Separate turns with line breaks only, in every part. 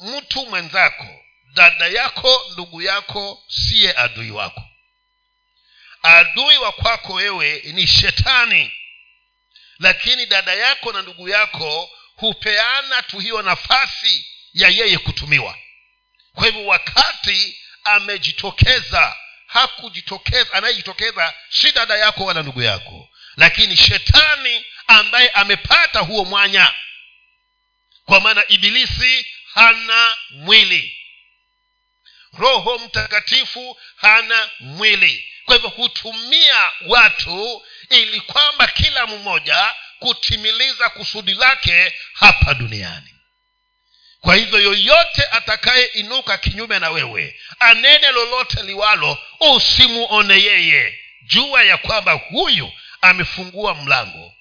mtu mwenzako dada yako ndugu yako siye adui wako. Adui wa kwako wewe ni shetani. Lakini dada yako na ndugu yako hupeana tu hiyo nafasi ya yeye kutumiwa. Kwa hivyo wakati amejitokeza hakujitokeza anayejitokeza si dada yako wala ndugu yako lakini shetani ambaye amepata huo mwanya. Kwa maana ibilisi hana mwili. Roho mtakatifu hana mwili. Kwa hivyo hutumia watu ili kwamba kila mmoja kutimiliza kusudi lake hapa duniani. Kwa hivyo yoyote atakayeinuka kinyume na wewe anene lolote liwalo usimuone yeye. Jua ya kwamba huyu amefungua mlango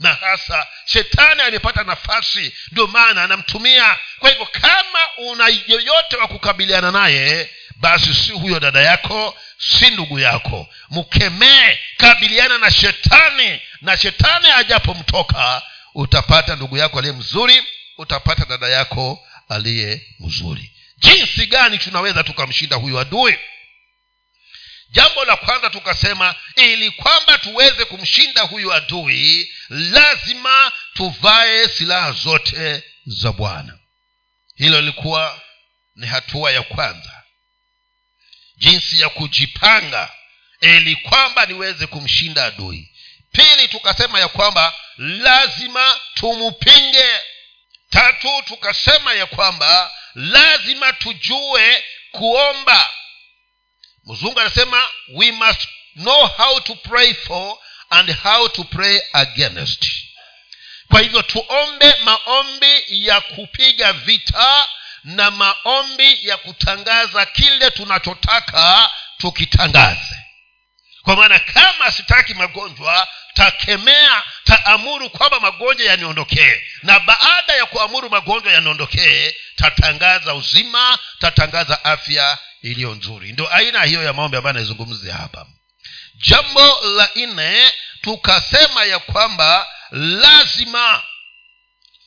na hasa shetani amepata nafasi ndio maana anamtumia. Kwa hivyo kama una yoyote wa kukabiliana naye basi si huyo dada yako si ndugu yako. Mkemee kabiliana na shetani. Na shetani ajapomtoka utapata ndugu yako aliye mzuri utapata dada yako aliye mzuri. Jinsi gani tunaweza tukamshinda huyu adui jambo la kwanza tukasema ili kwamba tuweze kumshinda huyu adui lazima tuvae silaha zote za bwana. Hilo lilikuwa ni hatua ya kwanza. Jinsi ya kujipanga ili kwamba niweze kumshinda adui. Pili tukasema ya kwamba lazima tumupinge. Tatu tukasema ya kwamba lazima tujue kuomba mzungu anasema we must know how to pray for and how to pray against. Kwa hivyo tuombe maombi ya kupiga vita na maombi ya kutangaza kile tunachotaka tukitangaze. Kwa maana kama sitaki magonjwa takemea taamuru kwamba magonjwa yaniondokee na baada ya kuamuru magonjwa yaniondokee tatangaza uzima tatangaza afya iliyo nzuri. Ndio aina hiyo ya maombi ambayo anaizungumzia hapa. Jambo la nne tukasema ya kwamba lazima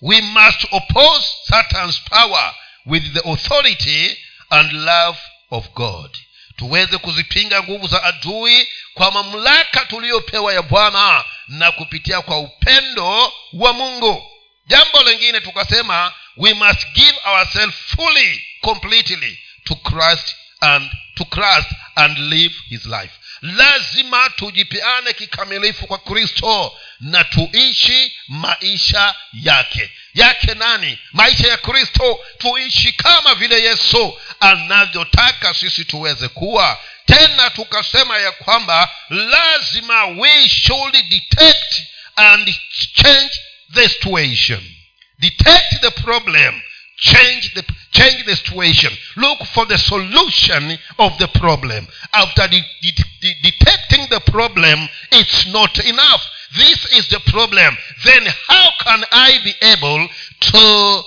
we must oppose satan's power with the authority and love of god. Tuweze kuzipinga nguvu za adui kwa mamlaka tuliyopewa ya bwana na kupitia kwa upendo wa mungu. Jambo lingine tukasema we must give ourselves fully completely to christ and to christ and live his life. Lazima tujipeane kikamilifu kwa kristo na tuishi maisha yake. Yake nani? Maisha ya kristo. Tuishi kama vile yesu anavyotaka sisi tuweze kuwa. Tena tukasema ya kwamba lazima we should detect and change the situation. Detect the problem change the change the situation. Look for the solution of the problem. After de- de- de- detecting the problem it's not enough. This is the problem. Then how can i be able to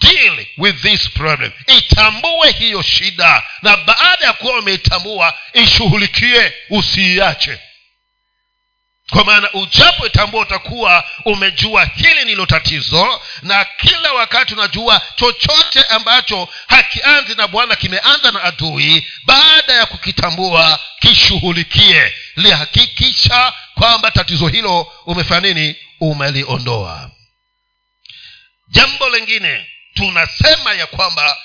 deal with this problem? Itambue hiyo shida. Na baada ya kuwa umeitambua ishughulikie usiiache kwa maana ujapo itambua utakuwa umejua hili ndilo tatizo na kila wakati unajua chochote ambacho hakianzi na bwana kimeanza na adui baada ya kukitambua kishughulikie. Lihakikisha kwamba tatizo hilo umefanya nini? Umeliondoa. Jambo lingine tunasema ya kwamba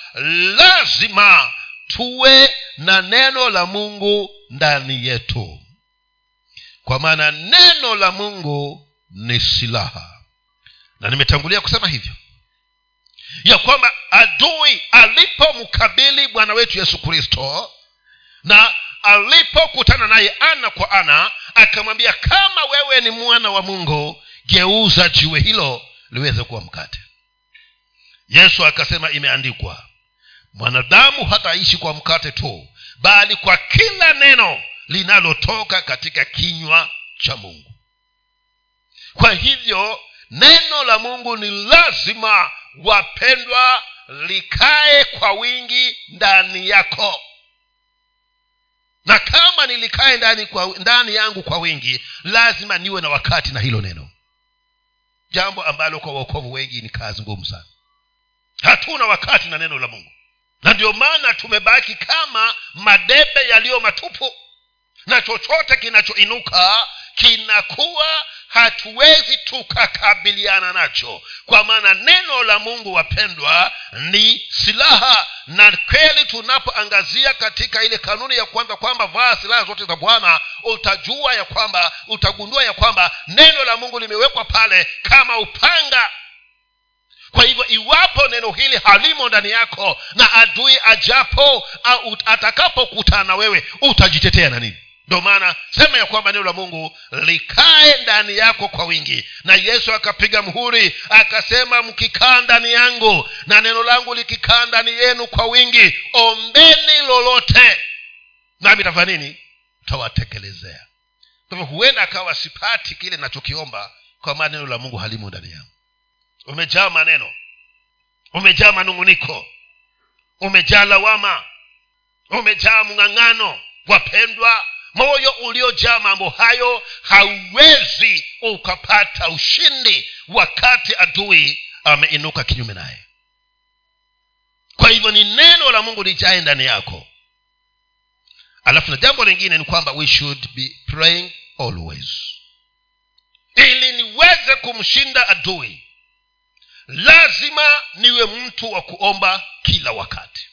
lazima tuwe na neno la mungu ndani yetu kwa maana neno la mungu ni silaha. Na nimetangulia kusema hivyo. Ya kwamba adui alipomkabili bwana wetu yesu kristo na alipokutana naye ana kwa ana akamwambia kama wewe ni mwana wa mungu geuza jiwe hilo liweze kuwa mkate. Yesu akasema imeandikwa mwanadamu hataishi kwa mkate tu bali kwa kila neno linalotoka katika kinywa cha mungu. Kwa hivyo neno la mungu ni lazima wapendwa likae kwa wingi ndani yako. Na kama nilikae ndani, kwa, ndani yangu kwa wingi lazima niwe na wakati na hilo neno. Jambo ambalo kwa waokovu wengi ni kazi ngumu sana. Hatuna wakati na neno la mungu. Na ndio maana tumebaki kama madebe yaliyo matupu na chochote kinachoinuka kinakuwa hatuwezi tukakabiliana nacho. Kwa maana neno la mungu wapendwa ni silaha. Na kweli tunapoangazia katika ile kanuni ya kwanza kwamba vaa silaha zote za bwana utajua ya kwamba utagundua ya kwamba neno la mungu limewekwa pale kama upanga. Kwa hivyo iwapo neno hili halimo ndani yako na adui ajapo atakapokutana wewe utajitetea na nini ndio maana sema ya kwamba neno la mungu likae ndani yako kwa wingi. Na yesu akapiga mhuri akasema mkikaa ndani yangu na neno langu likikaa ndani yenu kwa wingi ombeni lolote nami tafanya nini? Tawatekelezea kwa hivyo huenda akawa sipati kile nachokiomba kwa maana neno la mungu halimo ndani yangu. Umejaa maneno umejaa manung'uniko umejaa lawama umejaa mng'ang'ano wapendwa moyo uliojaa mambo hayo hauwezi ukapata ushindi wakati adui ameinuka kinyume naye. Kwa hivyo ni neno la mungu lijae ndani yako. Alafu na jambo lingine ni kwamba we should be praying always. Ili niweze kumshinda adui lazima niwe mtu wa kuomba kila wakati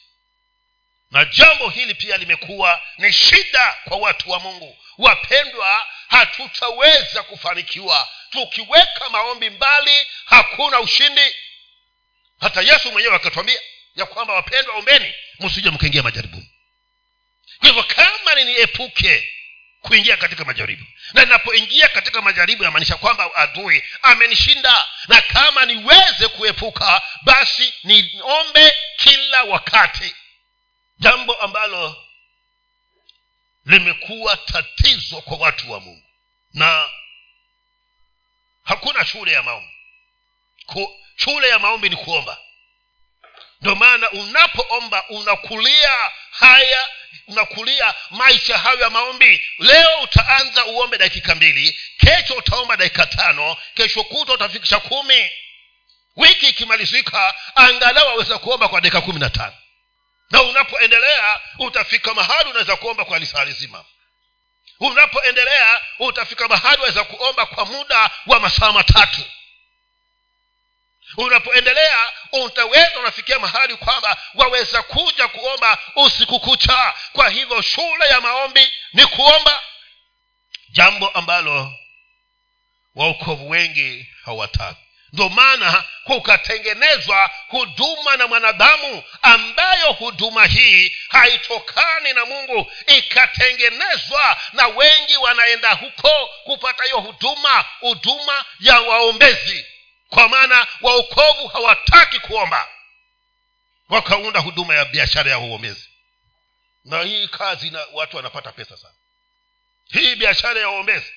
na jambo hili pia limekuwa ni shida kwa watu wa mungu. Wapendwa hatutaweza kufanikiwa. Tukiweka maombi mbali hakuna ushindi. Hata yesu mwenyewe akatwambia ya kwamba wapendwa ombeni msije mkaingia majaribuni. Kwa hivyo kama niniepuke kuingia katika majaribu na ninapoingia katika majaribu yamaanisha kwamba adui amenishinda. Na kama niweze kuepuka basi niombe kila wakati jambo ambalo limekuwa tatizo kwa watu wa mungu. Na hakuna shule ya maombi. Shule ya maombi ni kuomba. Ndio maana unapoomba unakulia haya unakulia maisha hayo ya maombi. Leo utaanza uombe dakika mbili kesho utaomba dakika tano kesho kuta utafikisha kumi. Wiki ikimalizika angalau aweza kuomba kwa dakika kumi na tano na unapoendelea utafika mahali unaweza kuomba kwa lisaa lizima. Unapoendelea utafika mahali unaweza kuomba kwa muda wa masaa matatu. Unapoendelea utaweza unafikia mahali kwamba waweza kuja kuomba usiku kucha. Kwa hivyo shule ya maombi ni kuomba. Jambo ambalo waokovu wengi hawataki ndio maana kukatengenezwa huduma na mwanadamu ambayo huduma hii haitokani na mungu ikatengenezwa na wengi wanaenda huko kupata hiyo huduma huduma ya waombezi. Kwa maana waokovu hawataki kuomba. Wakaunda huduma ya biashara ya uombezi. Na hii kazi na watu wanapata pesa sana. Hii biashara ya uombezi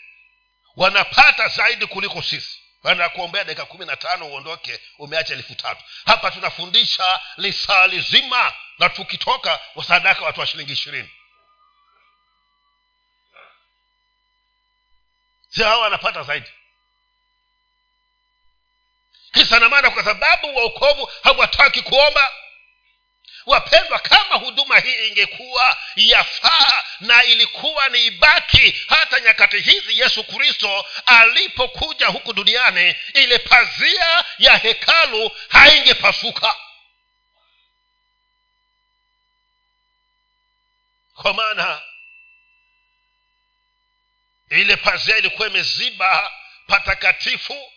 wanapata zaidi kuliko sisi wanakuombea dakika kumi na tano uondoke umeacha elfu tatu. Hapa tunafundisha lisali zima na tukitoka wasadaka watu wa shilingi ishirini. Si wanapata zaidi? Kisa na maana kwa sababu waokovu hawataki kuomba wapendwa kama huduma hii ingekuwa yafaa na ilikuwa ni ibaki hata nyakati hizi yesu kristo alipokuja huku duniani ile pazia ya hekalu haingepasuka. Kwa maana ile pazia ilikuwa imeziba patakatifu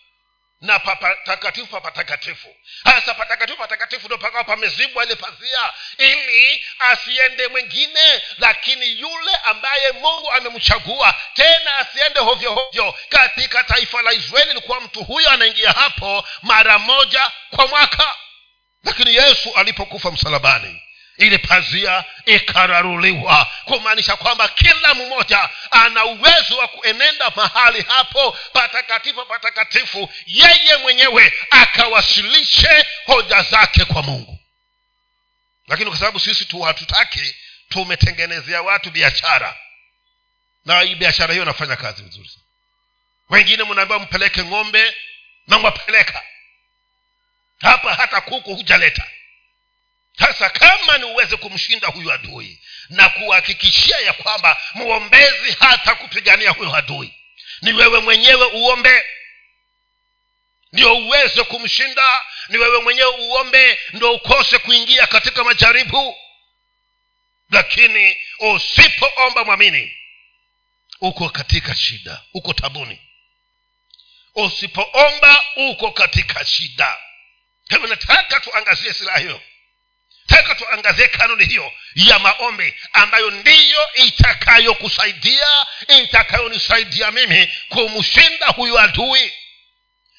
na patakatifu patakatifu. Hasa patakatifu patakatifu ndo pakawa pamezibwa ile pazia. Ili asiende mwingine lakini yule ambaye mungu amemchagua tena asiende hovyo hovyo. Katika taifa la israeli ilikuwa mtu huyo anaingia hapo mara moja kwa mwaka. Lakini yesu alipokufa msalabani ile pazia ikararuliwa. Kumaanisha kwamba kila mmoja ana uwezo wa kuenenda mahali hapo patakatifu patakatifu. Yeye mwenyewe akawasilishe hoja zake kwa mungu. Lakini kwa sababu sisi tu hatutaki tumetengenezea watu biashara. Na hii biashara hiyo inafanya kazi vizuri wengine mnaambiwa mpeleke ng'ombe na mwapeleka. Hapa hata kuku hujaleta sasa kama ni uweze kumshinda huyu adui na kuhakikishia ya kwamba mwombezi hata kupigania huyo adui ni wewe mwenyewe uombe. Ndio uweze kumshinda ni wewe mwenyewe uombe ndo ukose kuingia katika majaribu. Lakini usipoomba mwamini uko katika shida uko tabuni. Usipoomba uko katika shida. Hivyo nataka tuangazie silaha hiyo taka tuangazie kanuni hiyo ya maombi ambayo ndiyo itakayokusaidia itakayonisaidia mimi kumshinda huyu adui.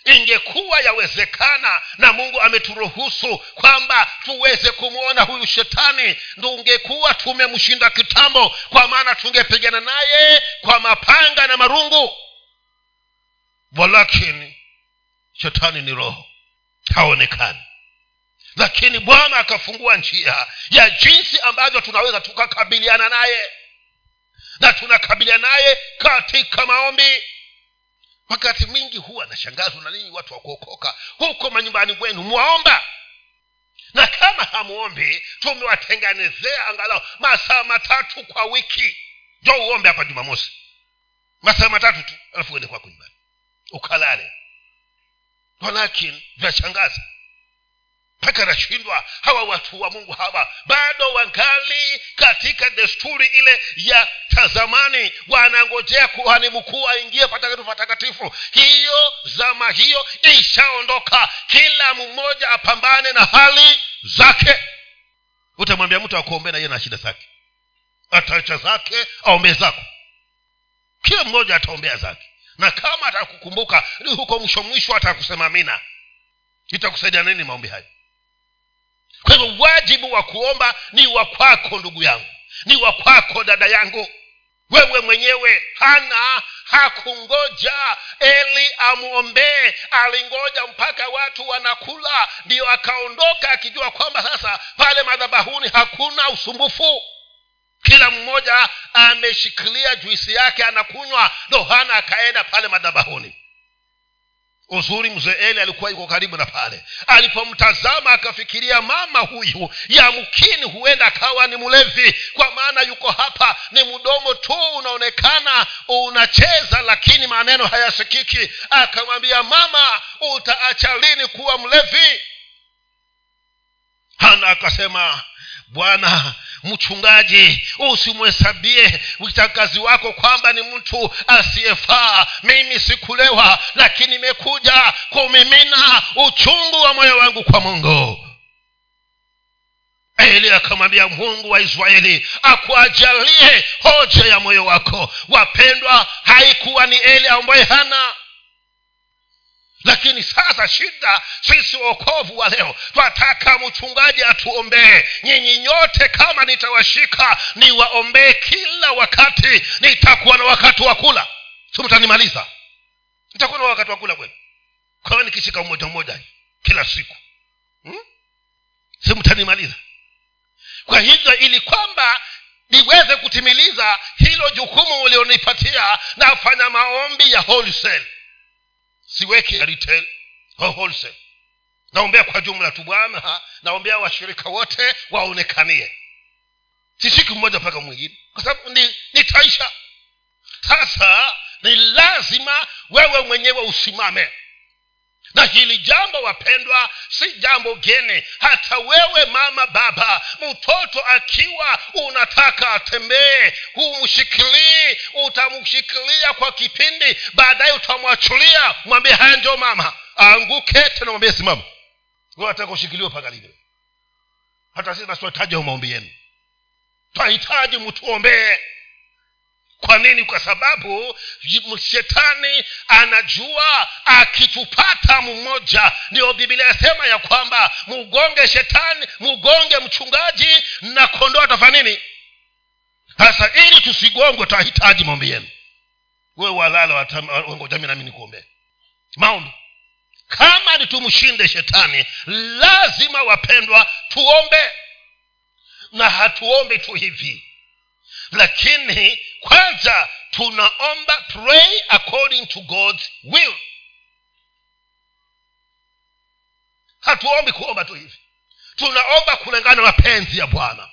Ingekuwa yawezekana na mungu ameturuhusu kwamba tuweze kumwona huyu shetani tungekuwa tumemshinda kitambo kwa maana tungepigana naye kwa mapanga na marungu. Walakini shetani ni roho haonekani lakini bwana akafungua njia ya jinsi ambavyo tunaweza tukakabiliana naye. Na tunakabiliana naye katika maombi. Wakati mwingi huwa nashangazwa na ninyi watu wa kuokoka huko manyumbani kwenu mwaomba. Na kama hamuombi tumewatengenezea angalau masaa matatu kwa wiki. Jo uombe hapa jumamosi. Masaa matatu tu alafu uende kwako nyumbani. Ukalale. Walakini vyashangaza mpaka nashindwa hawa watu wa mungu hawa bado wangali katika desturi ile ya tazamani. Wanangojea kuhani mkuu aingie patakatifu patakatifu. Hiyo zama hiyo ishaondoka. Kila mmoja apambane na hali zake. Utamwambia mtu akuombee na iye na shida zake. Ataacha zake aombee zako. Kila mmoja ataombea zake. Na kama atakukumbuka ni huko mwisho mwisho atakusema mina itakusaidia nini maombi hayo kwa hivyo wajibu wa kuomba ni wa kwako ndugu yangu. Ni wa kwako dada yangu. Wewe mwenyewe hana hakungoja. Eli amwombee alingoja mpaka watu wanakula ndiyo akaondoka akijua kwamba sasa pale madhabahuni hakuna usumbufu. Kila mmoja ameshikilia juisi yake anakunywa ndo hana akaenda pale madhabahuni uzuri mzee eli alikuwa yuko karibu na pale. Alipomtazama akafikiria mama huyu yamkini huenda akawa ni mlevi. Kwa maana yuko hapa ni mdomo tu unaonekana unacheza lakini maneno hayasikiki. Akamwambia mama utaacha lini kuwa mlevi hana akasema bwana mchungaji usimhesabie utakazi wako kwamba ni mtu asiyefaa. Mimi sikulewa lakini imekuja kumimina uchungu wa moyo wangu kwa mungu. Eli akamwambia mungu wa israeli akuajalie hoja ya moyo wako. Wapendwa haikuwa ni eli ambaye hana lakini sasa shida sisi wokovu wa leo twataka mchungaji atuombee. Nyinyi nyote kama nitawashika niwaombee kila wakati. Nitakuwa na wakati wa kula. Simtanimaliza nitakuwa na wakati wa kula kweli? Kwa nikishika mmoja mmoja kila siku? Hmm? simtanimaliza kwa hivyo ili kwamba niweze kutimiliza hilo jukumu ulionipatia nafanya maombi ya wholesale siweke retail wholesale. Naombea kwa jumla tu bwana naombea washirika wote waonekanie. Sishiki mmoja mpaka mwingine kwa sababu ni, nitaisha sasa ni lazima wewe mwenyewe usimame na hili jambo wapendwa si jambo gene hata wewe mama baba mtoto akiwa unataka atembee humshikilii utamshikilia kwa kipindi baadaye utamwachulia mwambie haya njo mama aanguke tena mwambie simama. Nataka ushikiliwe mpaka lile hata sisi nasiwahitaji maombi yenu. Twahitaji mtuombee kwa nini? Kwa sababu shetani anajua akitupata mmoja. Ndio bibilia yasema ya kwamba mugonge shetani mugonge mchungaji na kondoa atafanya nini? Sasa ili tusigongwe twahitaji maombi yenu. Wewe walala ngojami nami nikuombee maombi. Kama ni tumshinde shetani lazima wapendwa tuombe. Na hatuombi tu hivi. Lakini kwanza tunaomba pray according to god's will. Hatuombi kuomba tu hivi. Tunaomba kulingana na mapenzi ya bwana.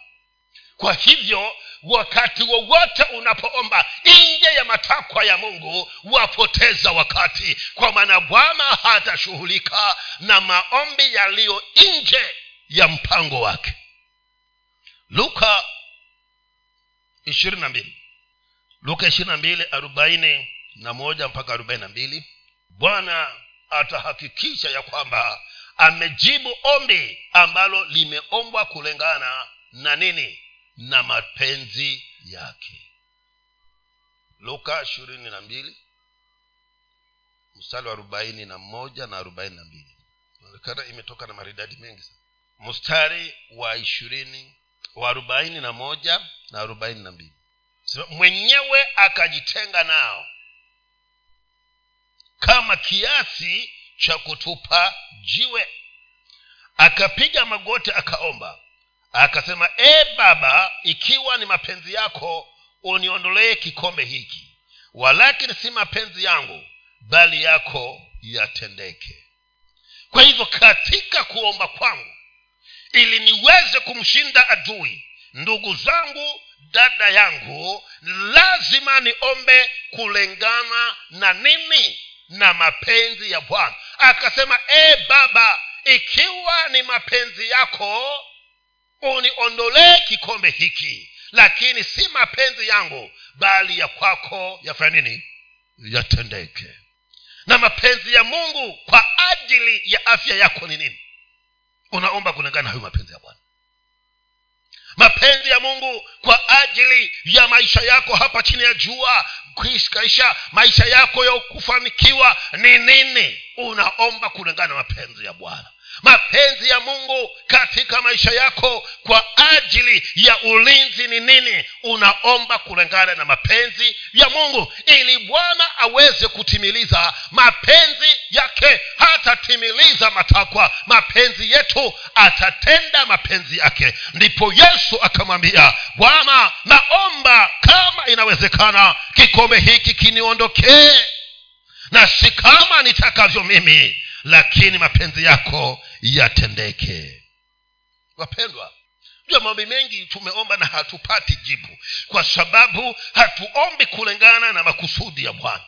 Kwa hivyo wakati wowote unapoomba nje ya matakwa ya mungu wapoteza wakati. Kwa maana bwana hatashughulika na maombi yaliyo nje ya mpango wake. Luka ishirini na mbili luka ishirini na mbili arobaini na moja mpaka bwana atahakikisha ya kwamba amejibu ombi ambalo limeombwa kulingana na nini? Na mapenzi yake. Luka ishirini mstari wa na moja na arobaini imetoka na maridadi mengi mstari wa ishirini wa arobaini na moja na arobaini na mbili mwenyewe akajitenga nao. Kama kiasi cha kutupa jiwe. Akapiga magoti akaomba. Akasema e baba ikiwa ni mapenzi yako uniondolee kikombe hiki. Walakini si mapenzi yangu bali yako yatendeke. Kwa hivyo katika kuomba kwangu ili niweze kumshinda adui ndugu zangu dada yangu lazima niombe kulingana na nini? Na mapenzi ya bwana. Akasema e baba ikiwa ni mapenzi yako uniondolee kikombe hiki. Lakini si mapenzi yangu bali ya kwako yafanya nini? Yatendeke. Na mapenzi ya mungu kwa ajili ya afya yako ni nini? Unaomba kulingana na hayo mapenzi ya bwana mapenzi ya mungu kwa ajili ya maisha yako hapa chini ya jua kuiskaisha maisha yako ya kufanikiwa ni nini? Unaomba kulingana na mapenzi ya bwana mapenzi ya mungu katika maisha yako kwa ajili ya ulinzi ni nini? Unaomba kulingana na mapenzi ya mungu. Ili bwana aweze kutimiliza mapenzi yake hatatimiliza matakwa. Mapenzi yetu atatenda mapenzi yake. Ndipo yesu akamwambia bwana naomba kama inawezekana kikombe hiki kiniondokee na si kama nitakavyo mimi lakini mapenzi yako yatendeke. Wapendwa jua maombi mengi tumeomba na hatupati jibu. Kwa sababu hatuombi kulingana na makusudi ya bwana.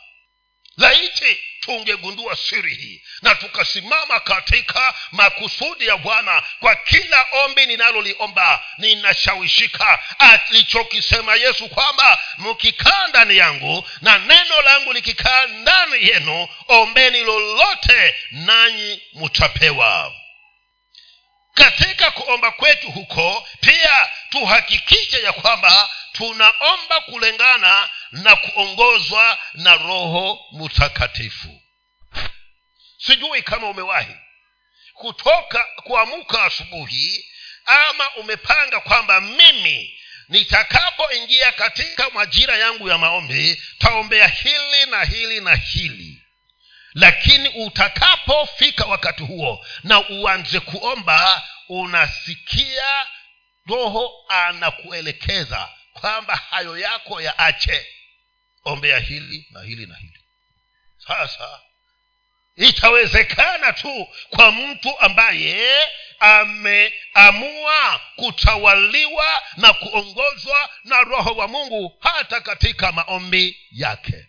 Laiti tungegundua siri hii na tukasimama katika makusudi ya bwana kwa kila ombi ninaloliomba ninashawishika alichokisema yesu kwamba mkikaa ndani yangu na neno langu likikaa ndani yenu ombeni lolote nanyi mutapewa. Katika kuomba kwetu huko pia tuhakikishe ya kwamba tunaomba kulingana na kuongozwa na roho mtakatifu sijui kama umewahi kutoka kuamuka asubuhi ama umepanga kwamba mimi nitakapoingia katika majira yangu ya maombi taombea hili na hili na hili. Lakini utakapofika wakati huo na uanze kuomba unasikia roho anakuelekeza kwamba hayo yako yaache. Ombea hili na hili na hili. Sasa itawezekana tu kwa mtu ambaye ameamua kutawaliwa na kuongozwa na roho wa mungu hata katika maombi yake.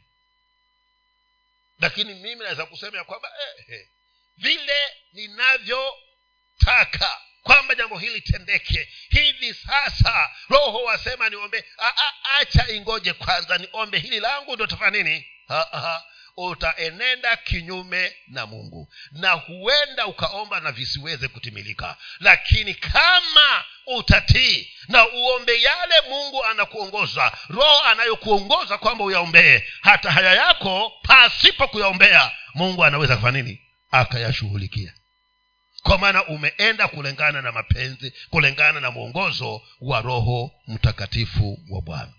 Lakini mimi naweza kusema ya kwamba eh, eh, vile ninavyotaka kwamba jambo hili tendeke hivi sasa roho wasema niombe acha ingoje kwanza niombe hili langu ndo tafanya nini utaenenda kinyume na mungu. Na huenda ukaomba na visiweze kutimilika. Lakini kama utatii na uombe yale mungu anakuongoza roho anayokuongoza kwamba uyaombee hata haya yako pasipo kuyaombea mungu anaweza kufanya nini? Akayashughulikia. Kwa maana umeenda kulingana na mapenzi kulingana na mwongozo wa roho mtakatifu wa bwana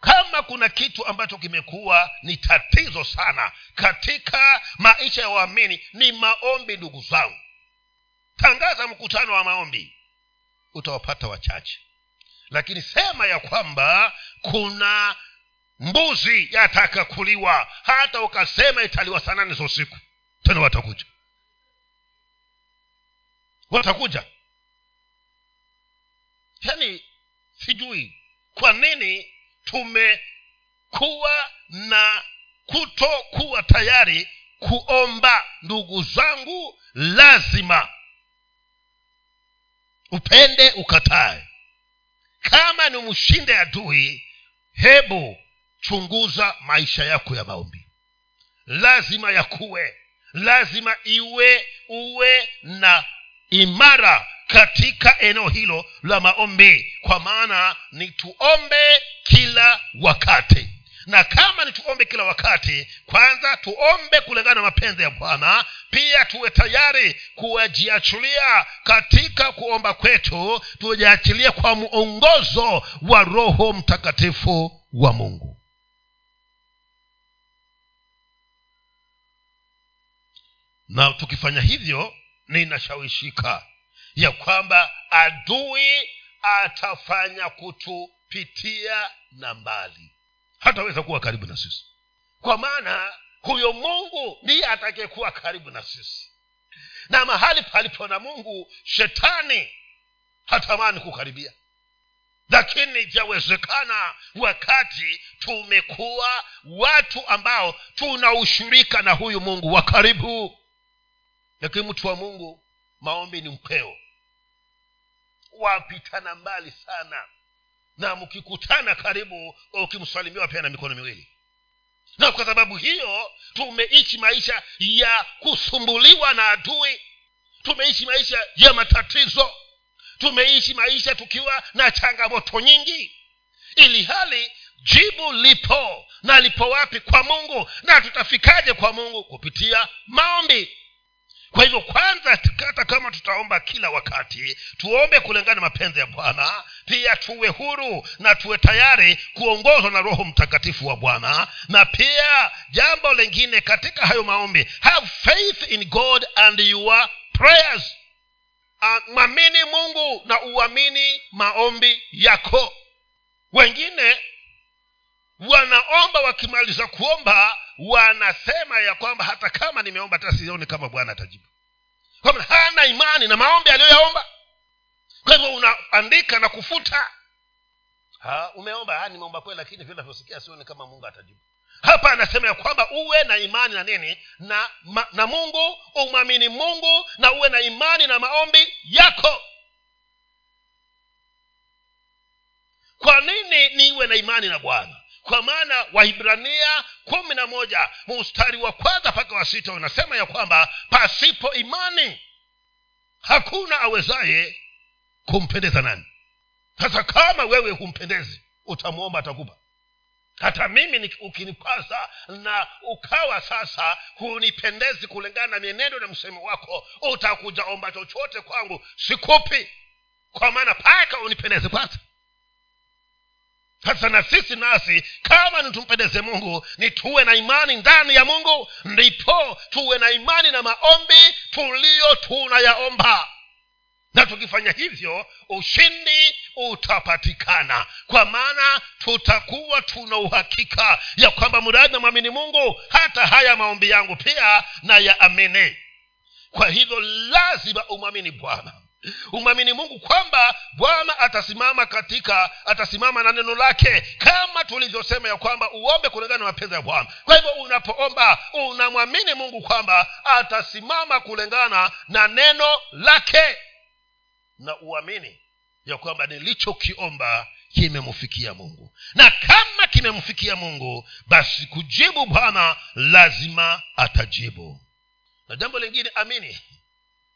kama kuna kitu ambacho kimekuwa ni tatizo sana katika maisha ya waamini ni maombi ndugu zangu. Tangaza mkutano wa maombi. Utawapata wachache. Lakini sema ya kwamba kuna mbuzi yataka kuliwa. Hata ukasema italiwa saa nane za usiku. Tena watakuja. Watakuja. Yaani sijui kwa nini tumekuwa na kutokuwa tayari kuomba ndugu zangu lazima upende ukatae. Kama ni mshinde adui hebu chunguza maisha yako ya maombi. Lazima yakuwe lazima iwe uwe na imara katika eneo hilo la maombi. Kwa maana ni tuombe kila wakati. Na kama ni tuombe kila wakati kwanza tuombe kulingana na mapenzi ya bwana. Pia tuwe tayari kuwajiachilia katika kuomba kwetu. Tujiachilie kwa mwongozo wa roho mtakatifu wa mungu. Na tukifanya hivyo ninashawishika ya kwamba adui atafanya kutupitia na mbali. Hataweza kuwa karibu na sisi. Kwa maana huyo mungu ndiye atakayekuwa karibu na sisi. Na mahali palipo na mungu shetani hatamani kukaribia. Lakini vyawezekana wakati tumekuwa watu ambao tunaushirika na huyu mungu wa karibu. Lakini mtu wa mungu maombi ni mpeo wapitana mbali sana. Na mkikutana karibu ukimsalimiwa pia na mikono miwili. Na kwa sababu hiyo tumeishi maisha ya kusumbuliwa na adui. Tumeishi maisha ya matatizo. Tumeishi maisha tukiwa na changamoto nyingi. Ili hali jibu lipo. Na lipo wapi kwa mungu? Na tutafikaje kwa mungu? Kupitia maombi kwa hivyo kwanza hata kama tutaomba kila wakati tuombe kulingana na mapenzi ya bwana pia tuwe huru na tuwe tayari kuongozwa na roho mtakatifu wa bwana na pia jambo lingine katika hayo maombi have faith in god and your prayers. Uh, mwamini mungu na uamini maombi yako. Wengine wanaomba wakimaliza kuomba wanasema ya kwamba hata kama nimeomba hata sioni kama bwana atajibu. Kwamba hana imani na maombi aliyoyaomba. Kwa hivyo unaandika na kufuta. Ha, umeomba ha, nimeomba kweli lakini vile navyosikia sioni kama mungu atajibu. Hapa anasema ya kwamba uwe na imani na nini? Na ma, na mungu umwamini mungu na uwe na imani na maombi yako. Kwa nini niwe na imani na bwana kwa maana waibrania kumi na moja mustari wa kwanza mpaka wa sita unasema ya kwamba pasipo imani hakuna awezaye kumpendeza nani. Sasa kama wewe humpendezi utamwomba atakupa. Hata mimi ukinipasa na ukawa sasa hunipendezi kulingana na mienendo na msemo wako utakuja omba chochote kwangu. Sikupi. Kwa maana paka unipendeze kwanza sasa na sisi nasi kama nitumpendeze mungu ni tuwe na imani ndani ya mungu ndipo tuwe na imani na maombi tuliyo tunayaomba. Na tukifanya hivyo ushindi utapatikana. Kwa maana tutakuwa tuna uhakika ya kwamba mradi namwamini mungu hata haya maombi yangu pia na yaamini. Kwa hivyo lazima umwamini bwana umwamini mungu kwamba bwana atasimama katika atasimama na neno lake kama tulivyosema ya kwamba uombe kulingana na mapenzi ya bwana. Kwa hivyo unapoomba unamwamini mungu kwamba atasimama kulingana na neno lake. Na uamini ya kwamba nilichokiomba kimemfikia mungu. Na kama kimemfikia mungu basi kujibu bwana lazima atajibu. Na jambo lingine amini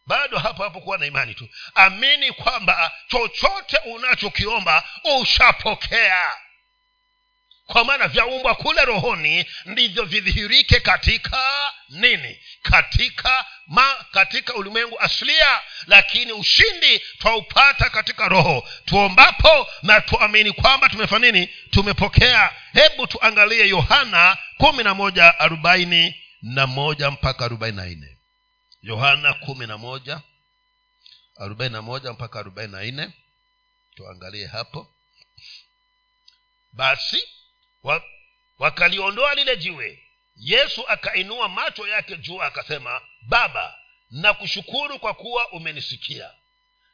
bado hapo hapo kuwa na imani tu. Amini kwamba chochote unachokiomba ushapokea. Kwa maana vyaumbwa kule rohoni ndivyo vidhihirike katika nini? Katika ma katika ulimwengu asilia lakini ushindi twaupata katika roho. Tuombapo na tuamini kwamba tumefanya nini? Tumepokea. Hebu tuangalie yohana kumi na moja arobaini na moja mpaka arobaini na nne yohana kumi na moja arobaini na moja mpaka arobaini na nne. Tuangalie hapo. Basi wa, wakaliondoa lile jiwe. Yesu akainua macho yake juu akasema baba nakushukuru kwa kuwa umenisikia.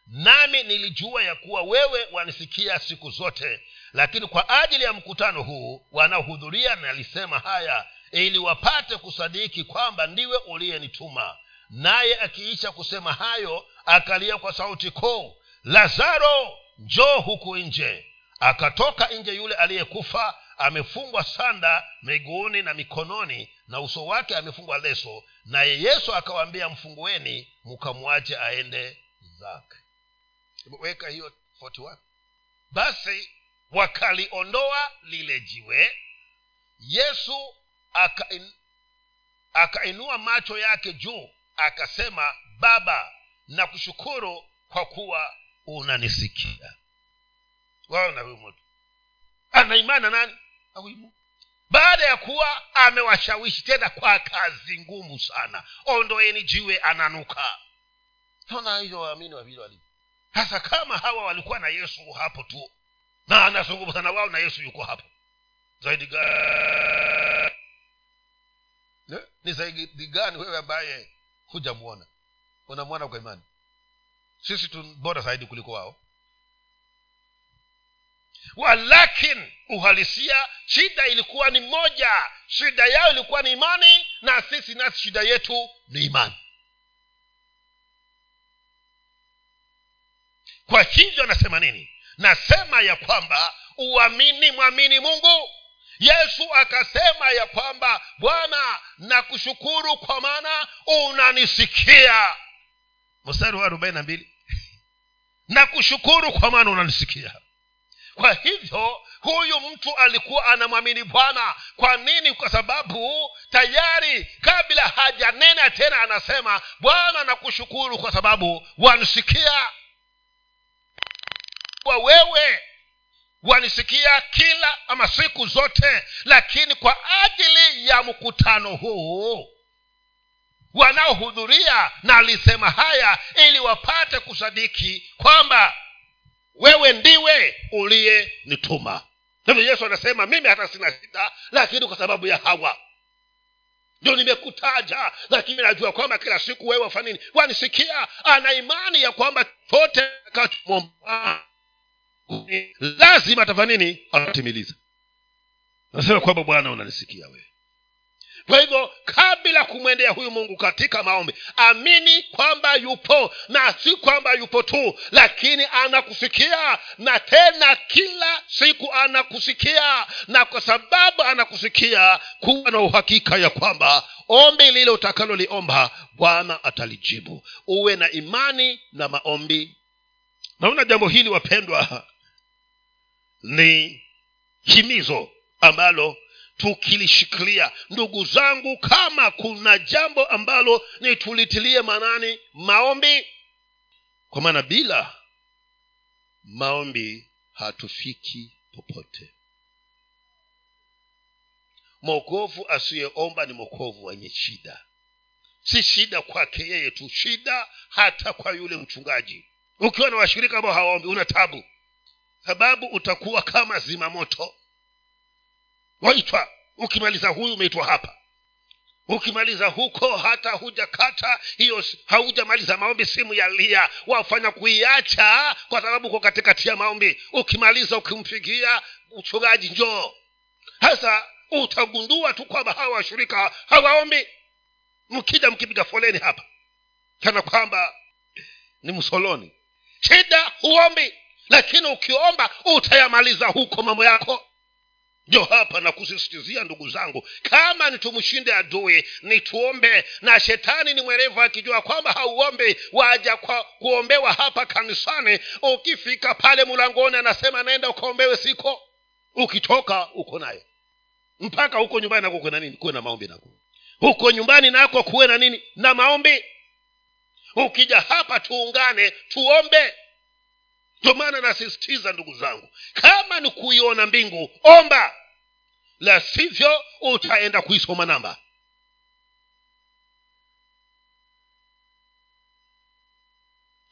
Nami nilijua ya kuwa wewe wanisikia siku zote lakini kwa ajili ya mkutano huu wanaohudhuria nalisema haya ili wapate kusadiki kwamba ndiwe uliyenituma naye akiisha kusema hayo akalia kwa sauti kuu lazaro njoo huku nje. Akatoka nje yule aliyekufa amefungwa sanda miguuni na mikononi na uso wake amefungwa leso naye yesu akawaambia mfungueni mkamwache aende zake. Weka hiyo 41 basi wakaliondoa lile jiwe. Yesu akain, akainua macho yake juu akasema baba na kushukuru kwa kuwa unanisikia. Waona huyu mtu. Ana nani? Awimu baada ya kuwa amewashawishi tena kwa kazi ngumu sana ondoeni jiwe ananuka. Ona hivyo waamini wavile walivyo hasa kama hawa walikuwa na yesu hapo tu na anazungumza na wao na yesu yuko hapo. Zaidi gani ni zaidi gani wewe ambaye hujamwona unamwona kwa imani. Sisi tu bora zaidi kuliko wao. Walakin uhalisia shida ilikuwa ni moja. Shida yao ilikuwa ni imani na sisi nasi shida yetu ni imani. Kwa hivyo anasema nini? Nasema ya kwamba uamini mwamini mungu yesu akasema ya kwamba bwana nakushukuru kwa maana unanisikia. Mstari wa arobaini na mbili. Nakushukuru kwa maana unanisikia. Kwa hivyo huyu mtu alikuwa anamwamini bwana. Kwa nini? Kwa sababu tayari kabla hajanena tena anasema bwana nakushukuru kwa sababu wanisikia. Kwa wewe wanisikia kila ama siku zote lakini kwa ajili ya mkutano huu wanaohudhuria na alisema haya ili wapate kusadiki kwamba wewe ndiwe uliyenituma. Hivyo yesu anasema mimi hata sina shida lakini kwa sababu ya hawa. Ndio nimekutaja lakini najua kwamba kila siku wewe wafanini wanisikia ana imani ya kwamba chote kachomomba lazima atafanya nini? Atatimiliza nasema kwamba bwana unanisikia wewe. Kwa hivyo kabla kumwendea huyu mungu katika maombi amini kwamba yupo na si kwamba yupo tu lakini anakusikia na tena kila siku anakusikia na kwa sababu anakusikia kuwa na uhakika ya kwamba ombi lile utakaloliomba bwana atalijibu. Uwe na imani na maombi. Naona jambo hili wapendwa ni himizo ambalo tukilishikilia. Ndugu zangu kama kuna jambo ambalo ni tulitilie manani maombi. Kwa maana bila maombi hatufiki popote. Mwokovu asiyeomba ni mwokovu wenye shida. Si shida kwake yeye tu shida hata kwa yule mchungaji. Ukiwa na washirika ambao hawaombi una tabu sababu utakuwa kama zimamoto. Waitwa ukimaliza huyu umeitwa hapa. Ukimaliza huko hata hujakata hiyo haujamaliza maombi simu ya lia wafanya kuiacha kwa sababu uko katikati ya maombi. Ukimaliza ukimpigia mchungaji njoo. Hasa utagundua tu kwamba hawa washirika hawaombi. Mkija mkipiga foleni hapa kana kwamba ni msoloni. Shida huombi lakini ukiomba utayamaliza huko mambo yako. Ndio hapa na kusisitizia ndugu zangu kama ni tumshinde adui ni tuombe na shetani ni mwerevu akijua kwamba hauombe waja kwa kuombewa hapa kanisani. Ukifika pale mlangoni anasema naenda ukaombewe siko. Ukitoka uko naye mpaka huko nyumbani nako kuwe na nini? Kuwe na maombi nako. Huko nyumbani nako kuwe na nini? Na maombi. Ukija hapa tuungane tuombe ndio maana nasisitiza ndugu zangu kama ni kuiona mbingu omba. La sivyo utaenda kuisoma namba.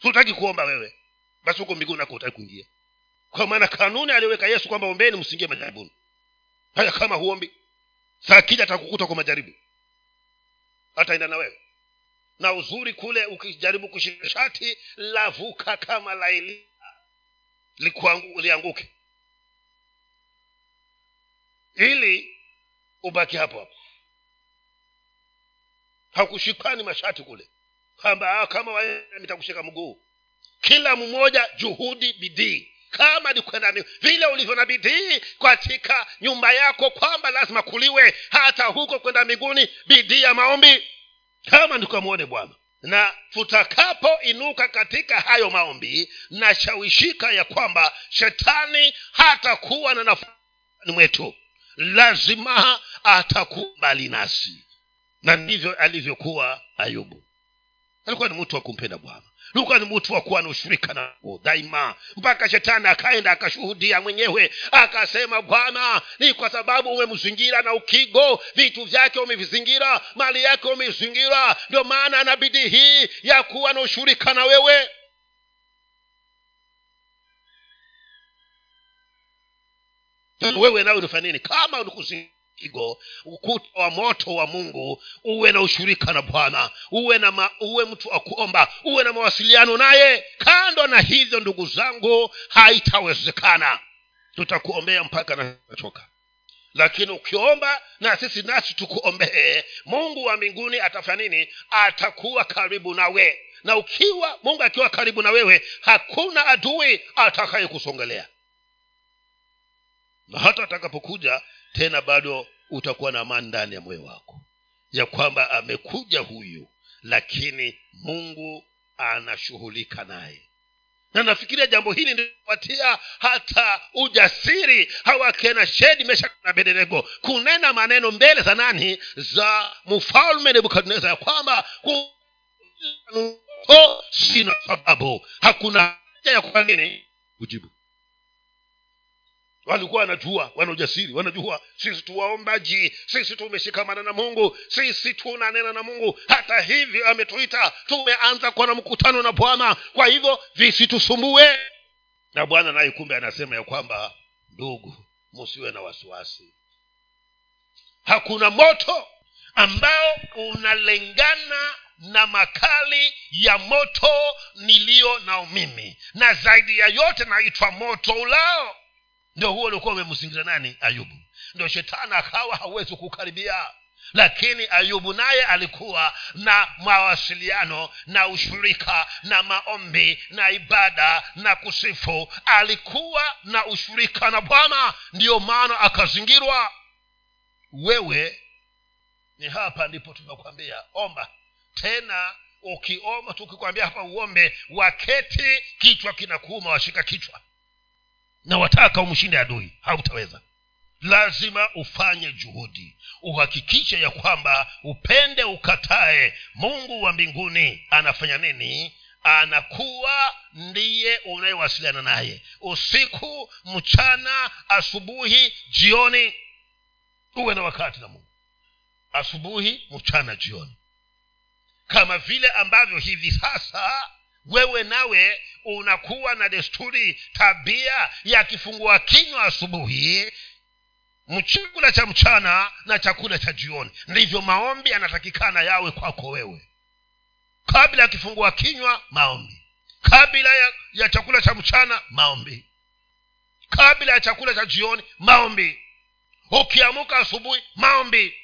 Hutaki kuomba wewe. Basi huko mbinguni nako utaki kuingia. Kwa maana kanuni aliyoweka yesu kwamba ombeni msingie majaribuni. Haya kama huombi saa kija atakukuta kwa majaribu. Ataenda na wewe. Na uzuri kule ukijaribu kushika shati lavuka kama la Elia likuangu- lianguke. Ili ubaki hapo hapo. Hakushikani mashati kule. Kwamba "Ah, kama wewe nitakushika mguu. Kila mmoja juhudi bidii. Kama ni vile ulivyo na bidii katika nyumba yako kwamba lazima kuliwe. Hata huko kwenda miguuni bidii ya maombi. Kama nikamwone bwana na tutakapoinuka katika hayo maombi nashawishika ya kwamba shetani hatakuwa na nafasi mwetu. Lazima atakuwa mbali nasi. Na ndivyo alivyokuwa ayubu alikuwa ni mtu wa kumpenda bwana. Alikuwa ni mtu wa kuwa na ushirika na daima. Mpaka shetani akaenda akashuhudia mwenyewe. Akasema bwana ni kwa sababu umemzingira na ukigo vitu vyake umevizingira mali yake umezingira ndio maana ana bidii hii ya kuwa na ushirika na wewe. Wewe nawe ulifanya nini? Kama ulikuzigo ukuta wa moto wa mungu uwe na ushirika na bwana uwe na ma, uwe mtu wa kuomba uwe na mawasiliano naye. Kando na hivyo ndugu zangu haitawezekana. Tutakuombea mpaka nachoka lakini ukiomba na sisi nasi tukuombee mungu wa mbinguni atafanya nini? Atakuwa karibu nawe. Na ukiwa mungu akiwa karibu na wewe hakuna adui atakaye kusongelea na hata atakapokuja tena bado utakuwa na amani ndani ya moyo wako. Ya kwamba amekuja huyu lakini mungu anashughulika naye. Na nafikiria jambo hili ndiopatia hata ujasiri hawakena shedi mesha na bedenego kunena maneno mbele za nani? Za mfalme nebukadnezar ya kwamba oh, sina sababu. Hakuna haja ya kufanya nini? Kujibu walikuwa wanajua wana ujasiri wanajua sisi tuwaombaji sisi tumeshikamana na mungu sisi tunanena na mungu. Hata hivyo ametuita tumeanza kuwa na mkutano na bwana. Kwa hivyo visitusumbue. Na bwana naye kumbe anasema ya kwamba ndugu musiwe na wasiwasi. Hakuna moto ambao unalengana na makali ya moto niliyo nao mimi. Na zaidi ya yote naitwa moto ulao ndio huo uliokuwa umemzingira nani? Ayubu. Ndio shetani akawa hawezi kukaribia lakini ayubu naye alikuwa na mawasiliano na ushirika na maombi na ibada na kusifu. Alikuwa na ushirika na bwana. Ndiyo maana akazingirwa. Wewe ni hapa ndipo tunakwambia omba. Tena ukiomba tukikwambia hapa uombe waketi kichwa kinakuuma washika kichwa na wataka umshinde adui. Hautaweza. Lazima ufanye juhudi. Uhakikishe ya kwamba upende ukatae. Mungu wa mbinguni anafanya nini? Anakuwa ndiye unayewasiliana naye. Usiku mchana asubuhi jioni. Uwe na wakati na mungu. Asubuhi mchana jioni. Kama vile ambavyo hivi sasa wewe nawe unakuwa na desturi tabia ya kifungua kinywa asubuhi chakula cha mchana na chakula cha jioni. Ndivyo maombi yanatakikana yawe kwako wewe. Kabla ya kifungua kinywa maombi. Kabla ya, ya chakula cha mchana maombi. Kabla ya chakula cha jioni maombi. Ukiamuka asubuhi maombi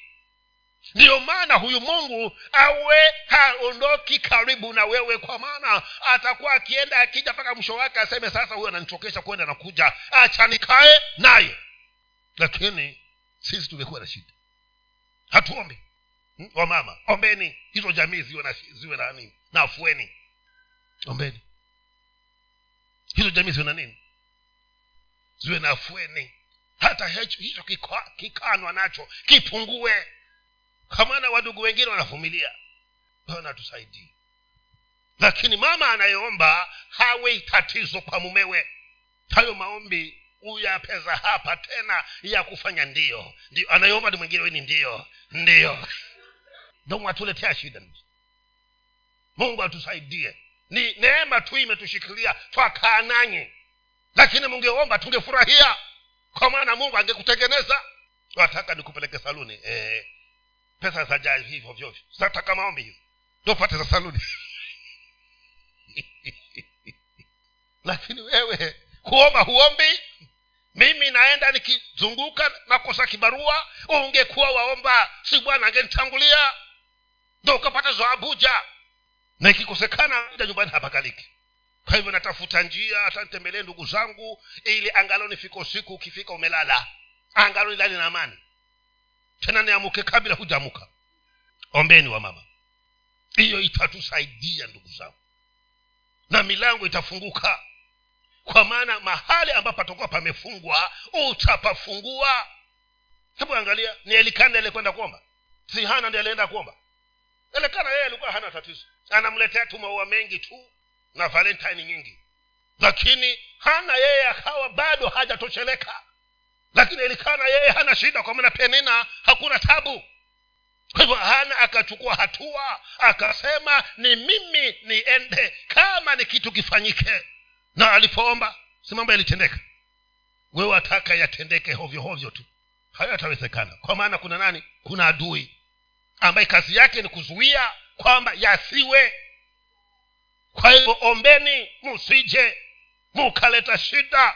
ndiyo maana huyu mungu awe haondoki karibu na wewe kwa maana atakuwa akienda akija mpaka mwisho wake aseme sasa huyu ananichokesha kwenda na kuja. Achanikae naye. Lakini sisi tumekuwa na shida. Hatuombi. Hmm? wamama ombeni. Hizo jamii ziwe na ziwe na nini? Na afueni. Ombeni. Hizo jamii ziwe na nini? Ziwe na afueni. Hata hicho hicho kika- kikanwa nacho kipungue kwa maana wadugu wengine wanavumilia. Bwana tusaidie lakini mama anayeomba hawe tatizo kwa mumewe. Hayo maombi uyapeza hapa tena ya kufanya ndio. Ndio anayeomba ni mwingine ni ndio. Ndio. Ndo mwatuletea shida. Mungu atusaidie. Ni neema tu imetushikilia twakaa nanyi lakini mungeomba tungefurahia. Kwa maana mungu angekutengeneza. Wataka nikupeleke saluni. Eh, pesa zajaa hivyo vyovyo zataka maombi hizo. Ndo upate za saluni lakini wewe kuomba huombi. Mimi naenda nikizunguka nakosa kibarua. Ungekuwa waomba si bwana angenitangulia. Ndo ukapata za abuja na ikikosekana ja nyumbani hapakaliki kwa hivyo natafuta njia hata nitembelee ndugu zangu ili angalo nifika usiku ukifika umelala. Angalo nilali na amani tena niamuke kabla hujamuka. Ombeni wa mama. Hiyo itatusaidia ndugu zangu. Na milango itafunguka. Kwa maana mahali ambapo patakuwa pamefungwa utapafungua. Hebu angalia ni elikana aliyekwenda kuomba? Si hana ndi alienda kuomba? Elekana yeye alikuwa hana tatizo. Anamletea tu maua mengi tu na valentine nyingi. Lakini hana yeye akawa bado hajatosheleka lakini elikana yeye hana shida kwa maana penina hakuna tabu. Kwa hivyo hana akachukua hatua akasema ni mimi niende kama ni kitu kifanyike. Na alipoomba si mambo yalitendeka. Wewe wataka yatendeke hovyo hovyo tu. Hayo yatawezekana. Kwa maana kuna nani? Kuna adui. Ambaye kazi yake ni kuzuia kwamba yasiwe. Kwa hivyo ombeni msije mukaleta shida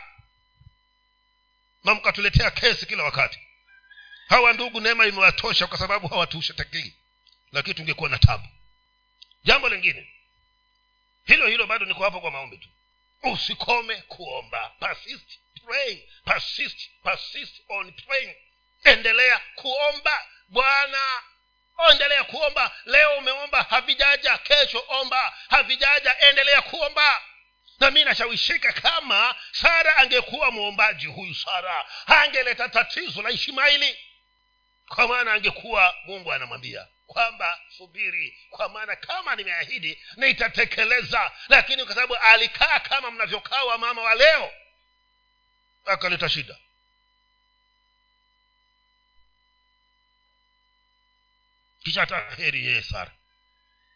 na mkatuletea kesi kila wakati. Hawa ndugu neema imewatosha kwa sababu hawatushatakii lakini tungekuwa na tabu. Jambo lingine hilo hilo bado niko hapo kwa maombi tu. Usikome kuomba. Persist praying. Persist persist on praying. Endelea kuomba. Bwana endelea kuomba. Leo umeomba havijaja kesho omba. Havijaja endelea kuomba na mi nashawishika kama sara angekuwa mwombaji huyu sara angeleta tatizo la ishmaili kwa maana angekuwa mungu anamwambia kwamba subiri kwa maana kama nimeahidi nitatekeleza. Lakini kwa sababu alikaa kama mnavyokaa wa mama wa leo akaleta shida. Kisha hata heri yeye sara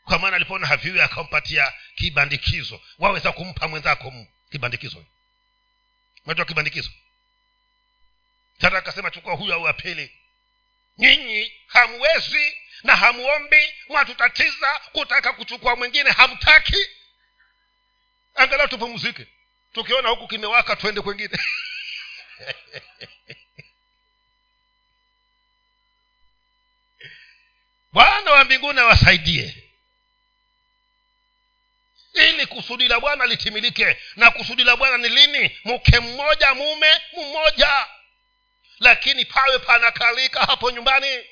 kwa maana alipoona haviwi akampatia kibandikizo. Waweza kumpa mwenzako kibandikizo. Unajua kibandikizo. Tata akasema chukua huyu au apili nyinyi hamwezi na hamuombi mwatutatiza kutaka kuchukua mwingine hamtaki. Angalau tupumzike. Tukiona huku kimewaka twende kwengine. Bwana wa mbinguni awasaidie ili kusudi la bwana litimilike. Na kusudi la bwana ni lini? Mke mmoja mume mmoja. Lakini pawe panakalika hapo nyumbani.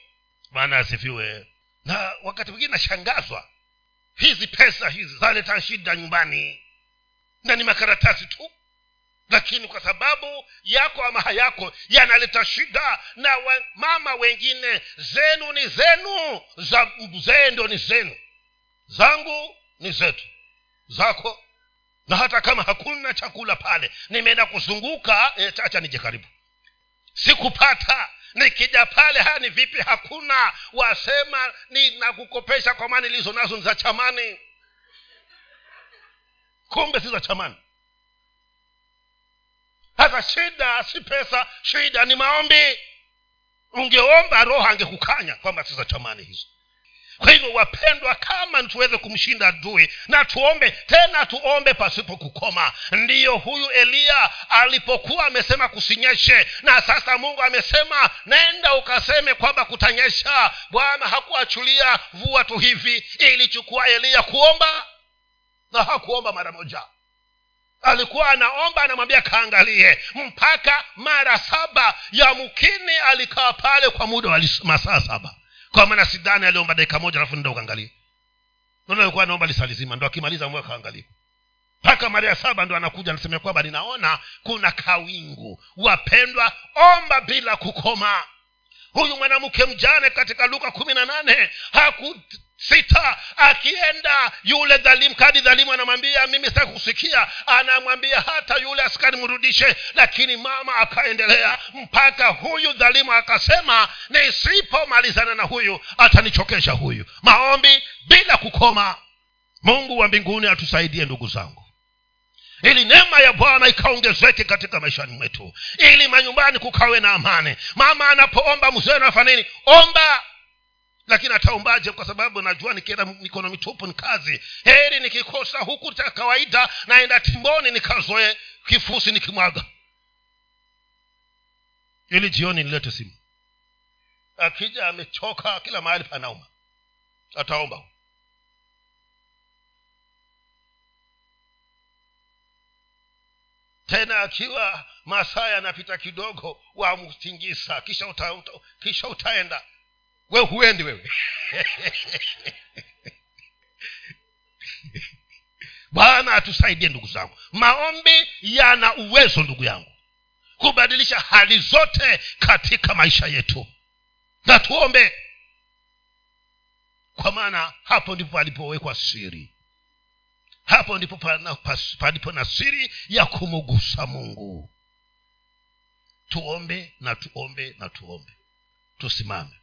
Bwana asifiwe. Na wakati mwingine nashangazwa. Hizi pesa hizi zaleta shida nyumbani. Na ni makaratasi tu. Lakini kwa sababu yako ama hayako yanaleta shida. Na wa, mama wengine zenu ni zenu. Za mzee ndo ni zenu. Zangu ni zetu zako na hata kama hakuna chakula pale nimeenda kuzunguka e, chacha nije karibu. Sikupata nikija pale haya ni vipi? Hakuna. Wasema ninakukopesha kwa mani ilizo nazo ni za chamani. Kumbe si za chamani. Hata shida si pesa shida ni maombi. Ungeomba roho angekukanya kwamba si za chamani hizo kwa hivyo wapendwa kama tuweze kumshinda adui na tuombe tena tuombe pasipo kukoma. Ndiyo huyu eliya alipokuwa amesema kusinyeshe na sasa mungu amesema nenda ukaseme kwamba kutanyesha. Bwana hakuachulia vua tu hivi ilichukua eliya kuomba na hakuomba mara moja. Alikuwa anaomba anamwambia kaangalie. Mpaka mara saba yamkini alikaa pale kwa muda wa masaa saba kwa maana sidhani aliomba dakika moja alafu nenda ukaangalie. Alikuwa anaomba lisalizima ndo akimaliza mwe kaangalie mpaka mara ya saba ndo anakuja anasema kwamba ninaona kuna kawingu. Wapendwa omba bila kukoma. Huyu mwanamke mjane katika luka kumi na nane hakusita akienda yule dhalimu kadi dhalimu anamwambia mimi sitaki kusikia anamwambia hata yule askari mrudishe. Lakini mama akaendelea mpaka huyu dhalimu akasema nisipomalizana na huyu atanichokesha huyu. Maombi bila kukoma. Mungu wa mbinguni atusaidie ndugu zangu. Ili neema ya bwana ikaongezeke katika maishani mwetu. Ili manyumbani kukawe na amani. Mama anapoomba mzee nini? Omba lakini ataombaje kwa sababu najua nikienda mikono mitupu ni kazi. Heri nikikosa huku cha kawaida naenda timboni nikazoe kifusi nikimwaga. Ili jioni nilete simu. Akija amechoka kila mahali panauma. Ataomba. Tena akiwa masaa yanapita kidogo wamtingisa kisha uta, kisha utaenda we huendi wewe. Bwana atusaidie ndugu zangu. Maombi yana uwezo ndugu yangu kubadilisha hali zote katika maisha yetu. Na tuombe. Kwa maana hapo ndipo palipowekwa siri. Hapo ndipo palipo na siri ya kumugusa mungu. Tuombe na tuombe na tuombe. Tusimame